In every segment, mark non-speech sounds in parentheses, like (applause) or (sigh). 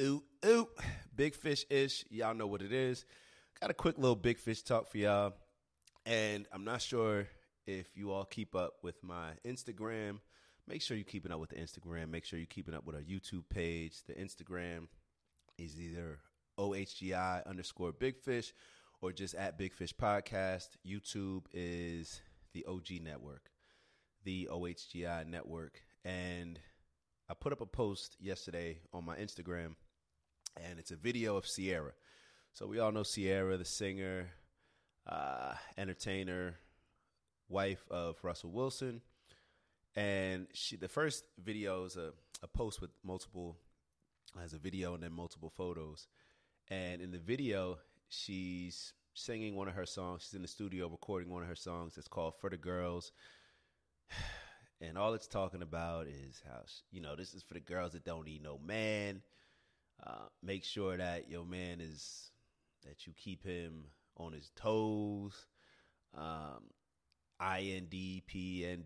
Ooh, ooh. Big fish ish. Y'all know what it is. Got a quick little big fish talk for y'all. And I'm not sure if you all keep up with my Instagram. Make sure you're keeping up with the Instagram. Make sure you're keeping up with our YouTube page. The Instagram is either OHGI underscore big fish or just at Big Fish Podcast. YouTube is the OG network, the OHGI network. And I put up a post yesterday on my Instagram, and it's a video of Ciara. So we all know Ciara, the singer, uh, entertainer, wife of Russell Wilson. And she, the first video is a, a post with multiple, has a video and then multiple photos. And in the video, she's singing one of her songs. She's in the studio recording one of her songs. It's called For the Girls. (sighs) And all it's talking about is how, you know, this is for the girls that don't need no man. Uh, make sure that your man is, that you keep him on his toes. Um, INDPNDNT,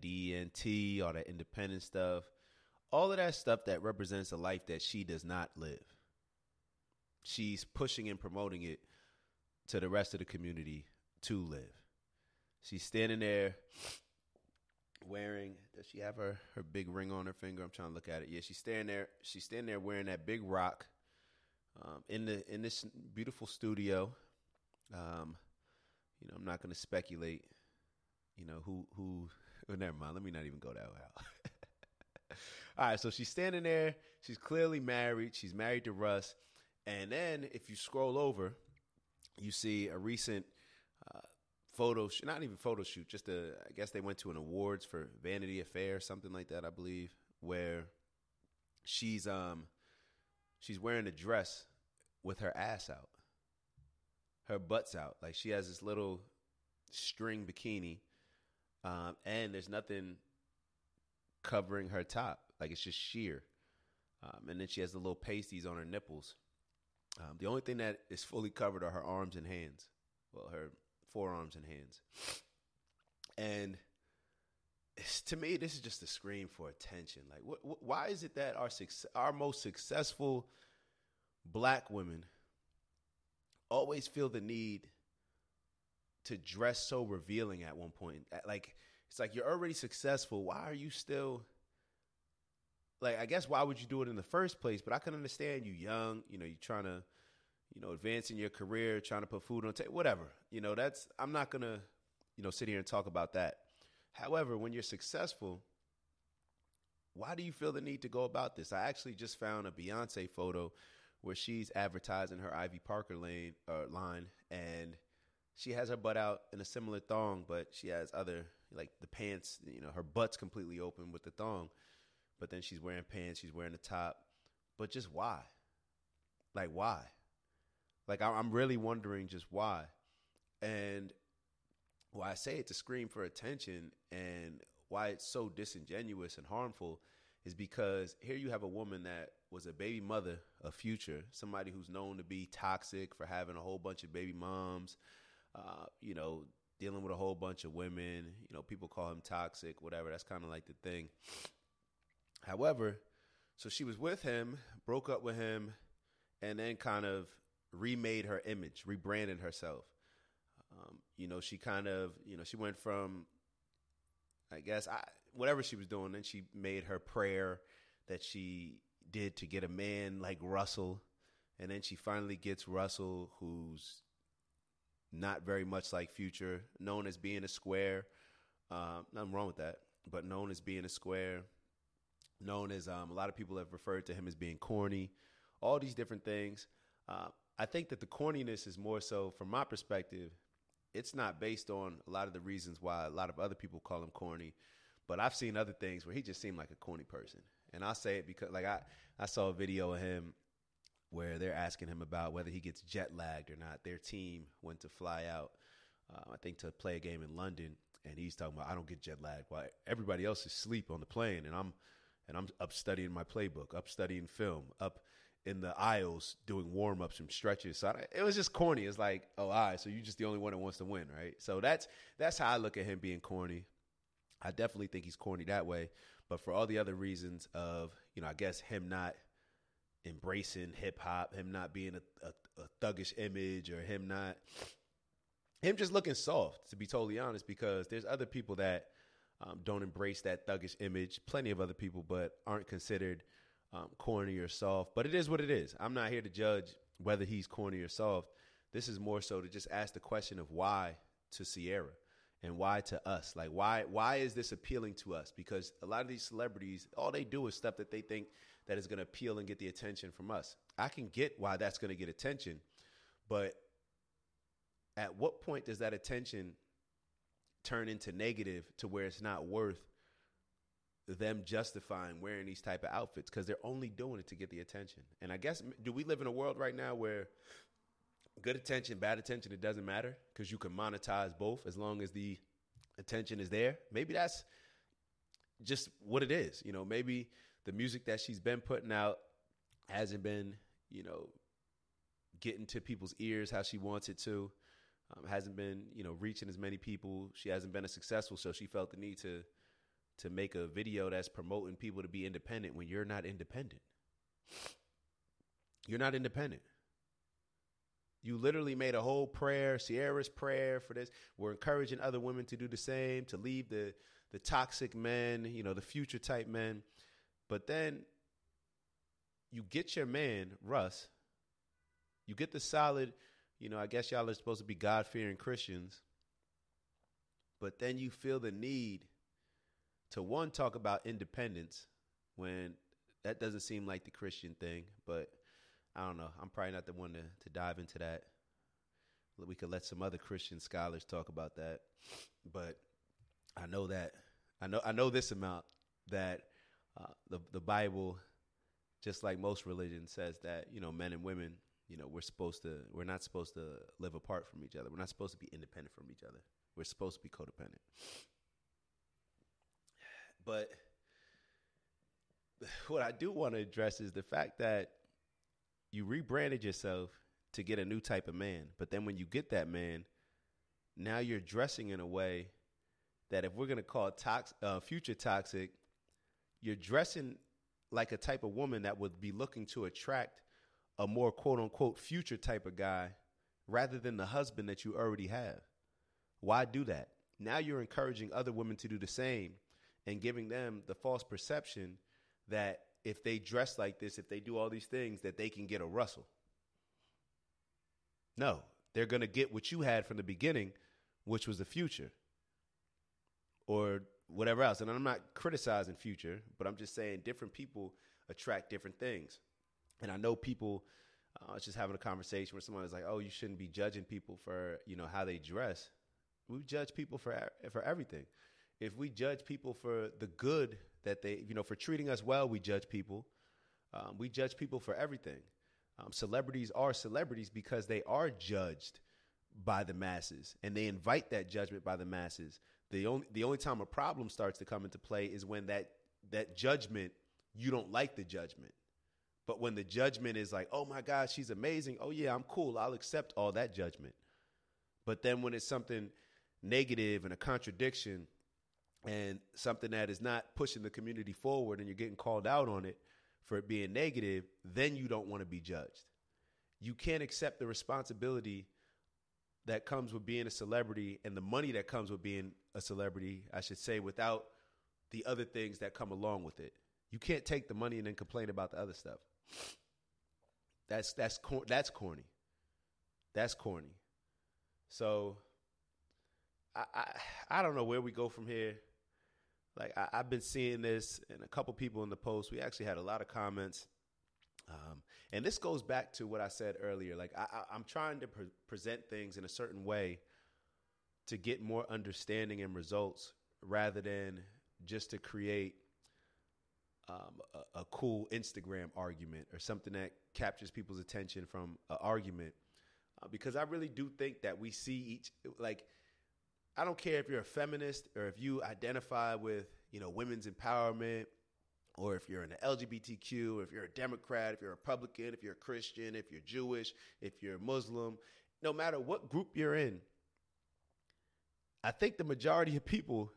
all that independent stuff. All of that stuff that represents a life that she does not live. She's pushing and promoting it to the rest of the community to live. She's standing there wearing does she have her, her big ring on her finger? I'm trying to look at it. Yeah, she's standing there. She's standing there wearing that big rock um, in the in this beautiful studio. Um, you know, I'm not going to speculate. You know who who. Never mind. Let me not even go that way. (laughs) All right, so she's standing there. She's clearly married. She's married to Russ. And then if you scroll over, you see a recent uh, photo shoot, not even photo shoot, just a, I guess they went to an awards for Vanity Affair, something like that, I believe, where she's um she's wearing a dress with her ass out, her butt's out, like she has this little string bikini, um, and there's nothing covering her top, like it's just sheer, um, and then she has the little pasties on her nipples. Um, the only thing that is fully covered are her arms and hands. Well, her forearms and hands. And to me, this is just a scream for attention. Like, wh- wh- why is it that our our most successful black women always feel the need to dress so revealing at one point? Like, it's like you're already successful. Why are you still? Like, I guess why would you do it in the first place? But I can understand you young. You know, you're trying to you know, advancing your career, trying to put food on table, whatever. You know, that's I'm not gonna, you know, sit here and talk about that. However, when you're successful, why do you feel the need to go about this? I actually just found a Beyonce photo where she's advertising her Ivy Parker lane uh, line, and she has her butt out in a similar thong, but she has other like the pants. You know, her butt's completely open with the thong, but then she's wearing pants, she's wearing the top. But just why? Like why? Like I'm really wondering just why. And why I say it to scream for attention and why it's so disingenuous and harmful is because here you have a woman that was a baby mother of future, somebody who's known to be toxic for having a whole bunch of baby moms, uh, you know, dealing with a whole bunch of women. You know, people call him toxic, whatever. That's kind of like the thing. However, so she was with him, broke up with him, and then kind of remade her image, rebranded herself. Um, you know, she kind of, you know, she went from, I guess, I, whatever she was doing, then she made her prayer that she did to get a man like Russell, and then she finally gets Russell, who's not very much like Future, known as being a square. Um, nothing wrong with that, but known as being a square, known as um, a lot of people have referred to him as being corny, all these different things. Uh, I think that the corniness is more so, from my perspective, it's not based on a lot of the reasons why a lot of other people call him corny. But I've seen other things where he just seemed like a corny person. And I'll say it because, like, I, I saw a video of him where they're asking him about whether he gets jet lagged or not. Their team went to fly out, uh, I think, to play a game in London. And he's talking about, I don't get jet lagged while everybody else is asleep on the plane. And I'm, and I'm up studying my playbook, up studying film, up in the aisles doing warm ups and stretches. So I, it was just corny. It's like, oh, all right, so you're just the only one that wants to win, right? So that's that's how I look at him being corny. I definitely think he's corny that way. But for all the other reasons of, you know, I guess him not embracing hip hop, him not being a, a, a thuggish image, or him not him just looking soft. To be totally honest, because there's other people that um, don't embrace that thuggish image. Plenty of other people, but aren't considered um, corny or soft. But it is what it is. I'm not here to judge whether he's corny or soft. This is more so to just ask the question of why to Ciara and why to us. Like why why is this appealing to us? Because a lot of these celebrities, all they do is stuff that they think that is going to appeal and get the attention from us. I can get why that's going to get attention, but at what point does that attention turn into negative to where it's not worth them justifying wearing these type of outfits because they're only doing it to get the attention. And I guess do we live in a world right now where good attention, bad attention, it doesn't matter because you can monetize both as long as the attention is there. Maybe that's just what it is. You know, maybe the music that she's been putting out hasn't been, you know, getting to people's ears how she wants it to um, hasn't been you know reaching as many people. She hasn't been as successful, so she felt the need to to make a video that's promoting people to be independent when you're not independent. You're not independent. You literally made a whole prayer, Ciara's prayer for this. We're encouraging other women to do the same, to leave the the toxic men, you know, the future type men. But then you get your man, Russ. You get the solid you know, I guess y'all are supposed to be God fearing Christians, but then you feel the need to one talk about independence when that doesn't seem like the Christian thing, but I don't know. I'm probably not the one to, to dive into that. We could let some other Christian scholars talk about that, but I know that I know I know this amount that uh, the the Bible, just like most religions, says that you know men and women you know, we're supposed to, we're not supposed to live apart from each other. We're not supposed to be independent from each other. We're supposed to be codependent. But (sighs) what I do want to address is the fact that you rebranded yourself to get a new type of man. But then when you get that man, now you're dressing in a way that if we're going to call tox- uh, future toxic, you're dressing like a type of woman that would be looking to attract a more quote unquote future type of guy rather than the husband that you already have. Why do that? Now you're encouraging other women to do the same and giving them the false perception that if they dress like this, if they do all these things, that they can get a Russell. No, they're going to get what you had from the beginning, which was the future or whatever else. And I'm not criticizing future, but I'm just saying different people attract different things. And I know people. Uh, I was just having a conversation where someone was like, "Oh, you shouldn't be judging people for you know how they dress." We judge people for for everything. If we judge people for the good that they, you know, for treating us well, we judge people. Um, we judge people for everything. Um, celebrities are celebrities because they are judged by the masses, and they invite that judgment by the masses. The only the only time a problem starts to come into play is when that that judgment you don't like the judgment but when the judgment is like, oh my God, she's amazing. Oh yeah, I'm cool. I'll accept all that judgment. But then when it's something negative and a contradiction and something that is not pushing the community forward and you're getting called out on it for it being negative, then you don't want to be judged. You can't accept the responsibility that comes with being a celebrity and the money that comes with being a celebrity, I should say, without the other things that come along with it. You can't take the money and then complain about the other stuff. That's that's cor- that's corny. That's corny. So I, I, I don't know where we go from here. Like I, have been seeing this, and a couple people in the post. We actually had a lot of comments, um, and this goes back to what I said earlier. Like I, am trying to pre- present things in a certain way to get more understanding and results, rather than just to create um, a, a, cool Instagram argument or something that captures people's attention from an argument. Uh, because I really do think that we see each like I don't care if you're a feminist or if you identify with you know women's empowerment or if you're in the LGBTQ, or if you're a Democrat, if you're a Republican, if you're a Christian, if you're Jewish, if you're Muslim, no matter what group you're in, I think the majority of people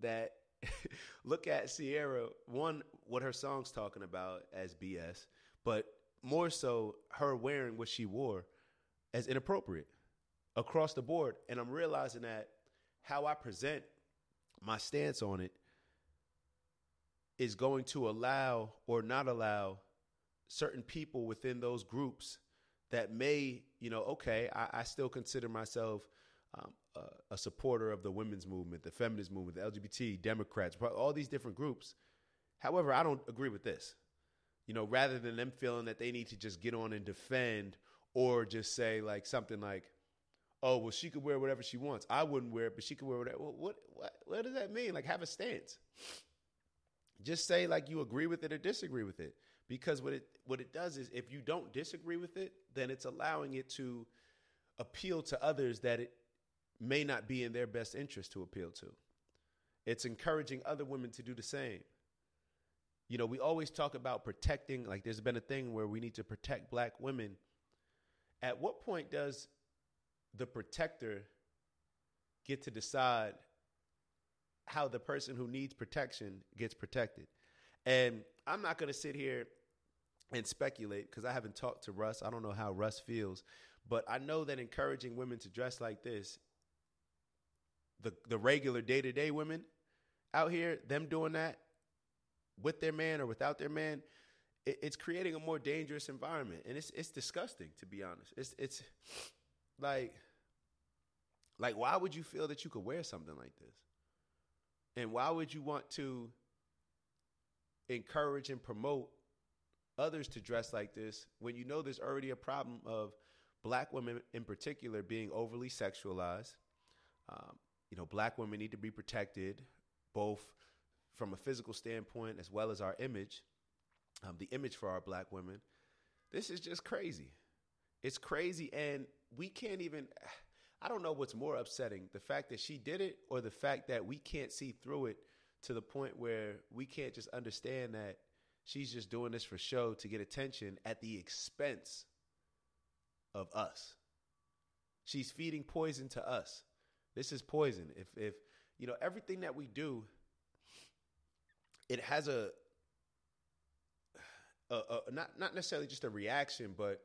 that (laughs) look at Ciara, one, what her song's talking about as BS, but more so her wearing what she wore as inappropriate across the board. And I'm realizing that how I present my stance on it is going to allow or not allow certain people within those groups that may, you know, okay, I, I still consider myself um, a, a, supporter of the women's movement, the feminist movement, the LGBT, Democrats, all these different groups. However, I don't agree with this. You know, rather than them feeling that they need to just get on and defend or just say like something like, "Oh, well, she could wear whatever she wants. I wouldn't wear it, but she could wear whatever." Well, what what what does that mean? Like, have a stance. Just say like you agree with it or disagree with it because what it what it does is if you don't disagree with it, then it's allowing it to appeal to others that it may not be in their best interest to appeal to. It's encouraging other women to do the same. You know, we always talk about protecting, like there's been a thing where we need to protect black women. At what point does the protector get to decide how the person who needs protection gets protected? And I'm not going to sit here and speculate because I haven't talked to Russ. I don't know how Russ feels, but I know that encouraging women to dress like this, the the regular day to day women out here, them doing that with their man or without their man, it, it's creating a more dangerous environment, and it's it's disgusting to be honest. It's it's like like why would you feel that you could wear something like this, and why would you want to encourage and promote others to dress like this when you know there's already a problem of black women in particular being overly sexualized. Um, you know, black women need to be protected both from a physical standpoint as well as our image, um, the image for our black women. This is just crazy. It's crazy, and we can't even. I don't know what's more upsetting the fact that she did it or the fact that we can't see through it to the point where we can't just understand that She's just doing this for show to get attention at the expense of us. She's feeding poison to us. This is poison. If if you know everything that we do, it has a, a, a not not necessarily just a reaction, but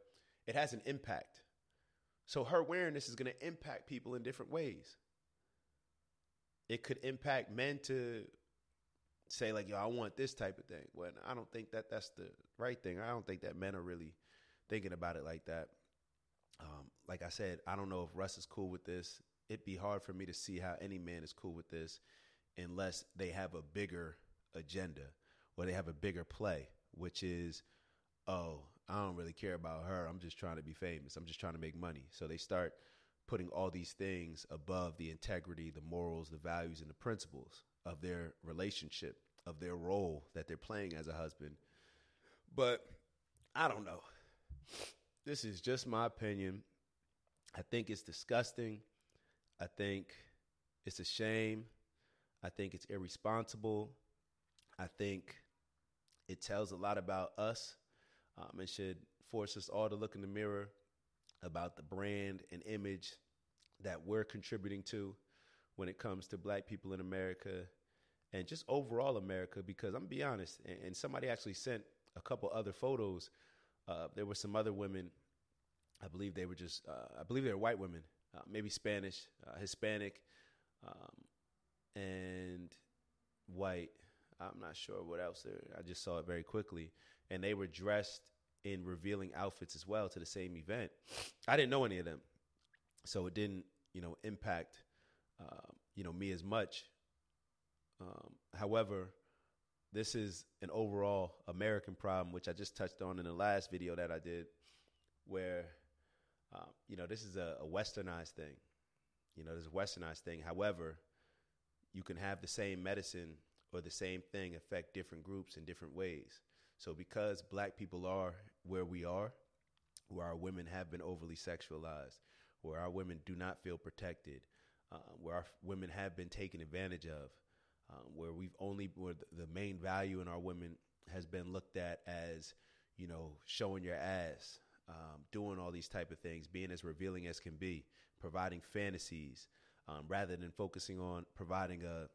it has an impact. So her this is going to impact people in different ways. It could impact men to say like, yo, I want this type of thing. When I don't think that that's the right thing. I don't think that men are really thinking about it like that. Um, like I said, I don't know if Russ is cool with this. It'd be hard for me to see how any man is cool with this unless they have a bigger agenda or they have a bigger play, which is, oh, I don't really care about her. I'm just trying to be famous. I'm just trying to make money. So they start putting all these things above the integrity, the morals, the values, and the principles of their relationship, of their role that they're playing as a husband. But I don't know. This is just my opinion. I think it's disgusting. I think it's a shame. I think it's irresponsible. I think it tells a lot about us um, and should force us all to look in the mirror about the brand and image that we're contributing to when it comes to black people in America and just overall America. Because I'm be honest, and, and somebody actually sent a couple other photos. Uh, there were some other women. I believe they were just. Uh, I believe they were white women, uh, maybe Spanish, uh, Hispanic, um, and white. I'm not sure what else. There. I just saw it very quickly, and they were dressed in revealing outfits as well to the same event. I didn't know any of them, so it didn't, you know, impact, uh, you know, me as much. Um, however, this is an overall American problem, which I just touched on in the last video that I did, where, uh, you know, this is a, a westernized thing. You know, this westernized thing. However, you can have the same medicine or the same thing affect different groups in different ways. So because black people are where we are, where our women have been overly sexualized, where our women do not feel protected, uh, where our women have been taken advantage of, uh, where we've only where the main value in our women has been looked at as, you know, showing your ass, um, doing all these type of things, being as revealing as can be, providing fantasies, um, rather than focusing on providing a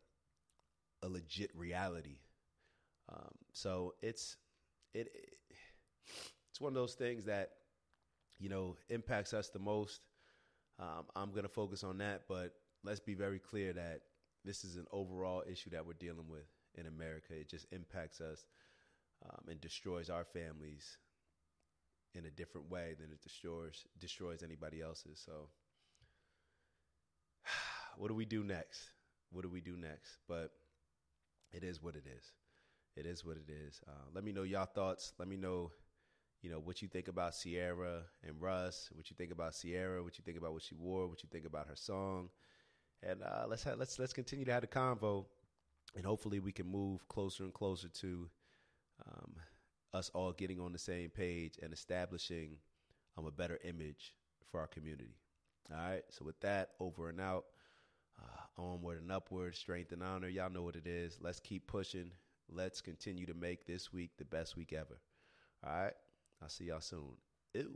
a legit reality. Um, so it's it, it it's one of those things that you know impacts us the most. Um, I'm going to focus on that, but let's be very clear that this is an overall issue that we're dealing with in America. It just impacts us um, and destroys our families in a different way than it destroys destroys anybody else's. So, (sighs) what do we do next? What do we do next? But it is what it is. It is what it is. Uh, let me know y'all thoughts. Let me know, you know, what you think about Ciara and Russ. What you think about Ciara? What you think about what she wore. What you think about her song. And uh, let's have, let's let's continue to have the convo, and hopefully we can move closer and closer to um, us all getting on the same page and establishing um, a better image for our community. All right. So with that, over and out. Uh, onward and upward, strength and honor. Y'all know what it is. Let's keep pushing. Let's continue to make this week the best week ever. All right. I'll see y'all soon. Ew.